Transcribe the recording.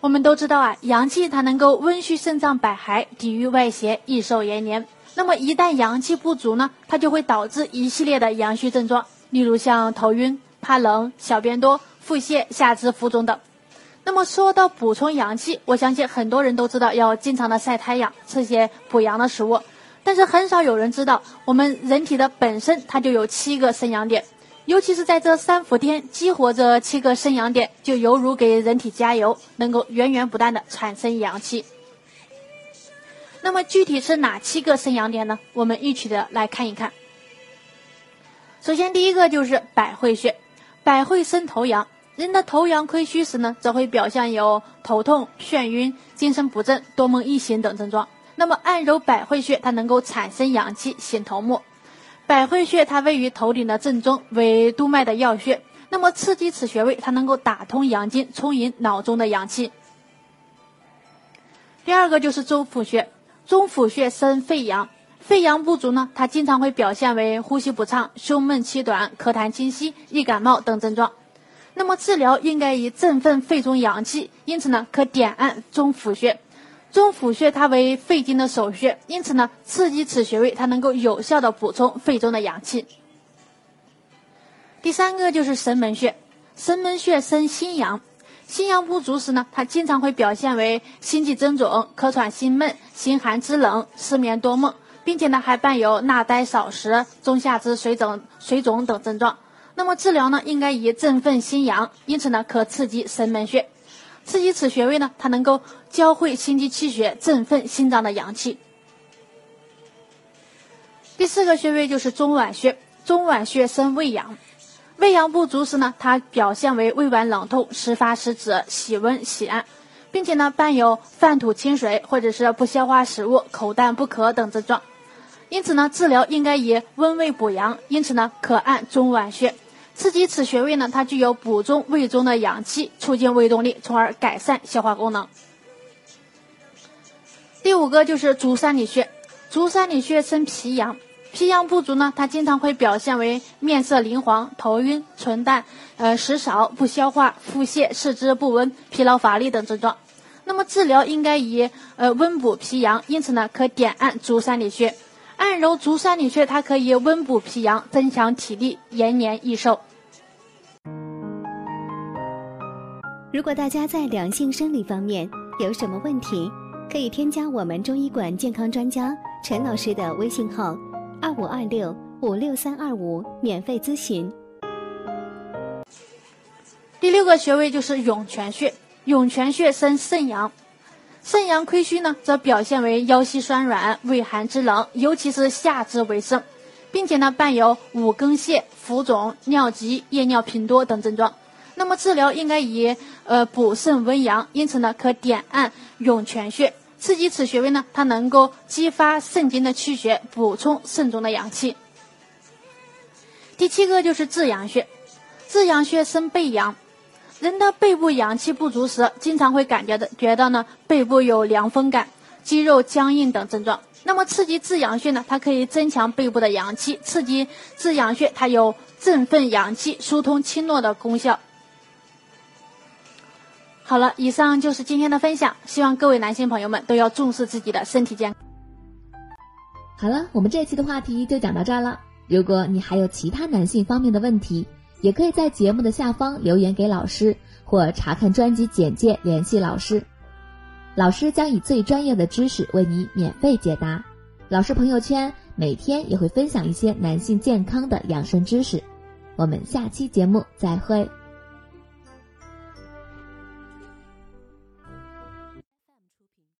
我们都知道啊，阳气它能够温煦肾脏百骸，抵御外邪，益寿延年。那么一旦阳气不足呢，它就会导致一系列的阳虚症状，例如像头晕、怕冷、小便多、腹泻、下肢浮肿等。那么说到补充阳气，我相信很多人都知道要经常的晒太阳，吃些补阳的食物，但是很少有人知道，我们人体的本身它就有七个生阳点。尤其是在这三伏天激活这七个生阳点，就犹如给人体加油，能够源源不断的产生阳气。那么具体是哪七个生阳点呢？我们一起的来看一看。首先第一个就是百会穴，百会生头阳，人的头阳亏虚时呢，则会表现有头痛、眩晕、精神不振、多梦易醒等症状。那么按揉百会穴，它能够产生阳气，醒头目。百会穴它位于头顶的正中，为督脉的要穴。那么刺激此穴位，它能够打通阳经，充盈脑中的阳气。第二个就是中府穴，中府穴生肺阳，肺阳不足呢，它经常会表现为呼吸不畅、胸闷气短、咳痰清晰、易感冒等症状。那么治疗应该以振奋肺中阳气，因此呢，可点按中府穴。中府穴它为肺经的首穴，因此呢，刺激此穴位，它能够有效的补充肺中的阳气。第三个就是神门穴，神门穴生心阳，心阳不足时呢，它经常会表现为心悸增肿、咳喘心闷、心寒肢冷、失眠多梦，并且呢，还伴有纳呆少食、中下肢水肿、水肿等症状。那么治疗呢，应该以振奋心阳，因此呢，可刺激神门穴。刺激此穴位呢，它能够交汇心肌气血，振奋心脏的阳气。第四个穴位就是中脘穴，中脘穴生胃阳，胃阳不足时呢，它表现为胃脘冷痛、时发时止、喜温喜暗，并且呢伴有泛吐清水或者是不消化食物、口淡不渴等症状。因此呢，治疗应该以温胃补阳，因此呢，可按中脘穴。刺激此穴位呢，它具有补中胃中的阳气，促进胃动力，从而改善消化功能。第五个就是足三里穴，足三里穴生脾阳，脾阳不足呢，它经常会表现为面色灵黄、头晕、唇淡、呃食少、不消化、腹泻、四肢不温、疲劳乏力等症状。那么治疗应该以呃温补脾阳，因此呢，可点按足三里穴，按揉足三里穴，它可以温补脾阳，增强体力，延年益寿。如果大家在两性生理方面有什么问题，可以添加我们中医馆健康专家陈老师的微信号：二五二六五六三二五，免费咨询。第六个穴位就是涌泉穴，涌泉穴生肾阳，肾阳亏虚呢，则表现为腰膝酸软、畏寒肢冷，尤其是下肢为盛，并且呢伴有五更泻、浮肿、尿急、夜尿频多等症状。那么治疗应该以呃补肾温阳，因此呢可点按涌泉穴，刺激此穴位呢，它能够激发肾经的气血，补充肾中的阳气。第七个就是至阳穴，至阳穴生背阳，人的背部阳气不足时，经常会感觉的觉得呢背部有凉风感、肌肉僵硬等症状。那么刺激至阳穴呢，它可以增强背部的阳气，刺激至阳穴，它有振奋阳气、疏通经络的功效。好了，以上就是今天的分享，希望各位男性朋友们都要重视自己的身体健康。好了，我们这期的话题就讲到这儿了。如果你还有其他男性方面的问题，也可以在节目的下方留言给老师，或查看专辑简介联系老师。老师将以最专业的知识为你免费解答。老师朋友圈每天也会分享一些男性健康的养生知识。我们下期节目再会。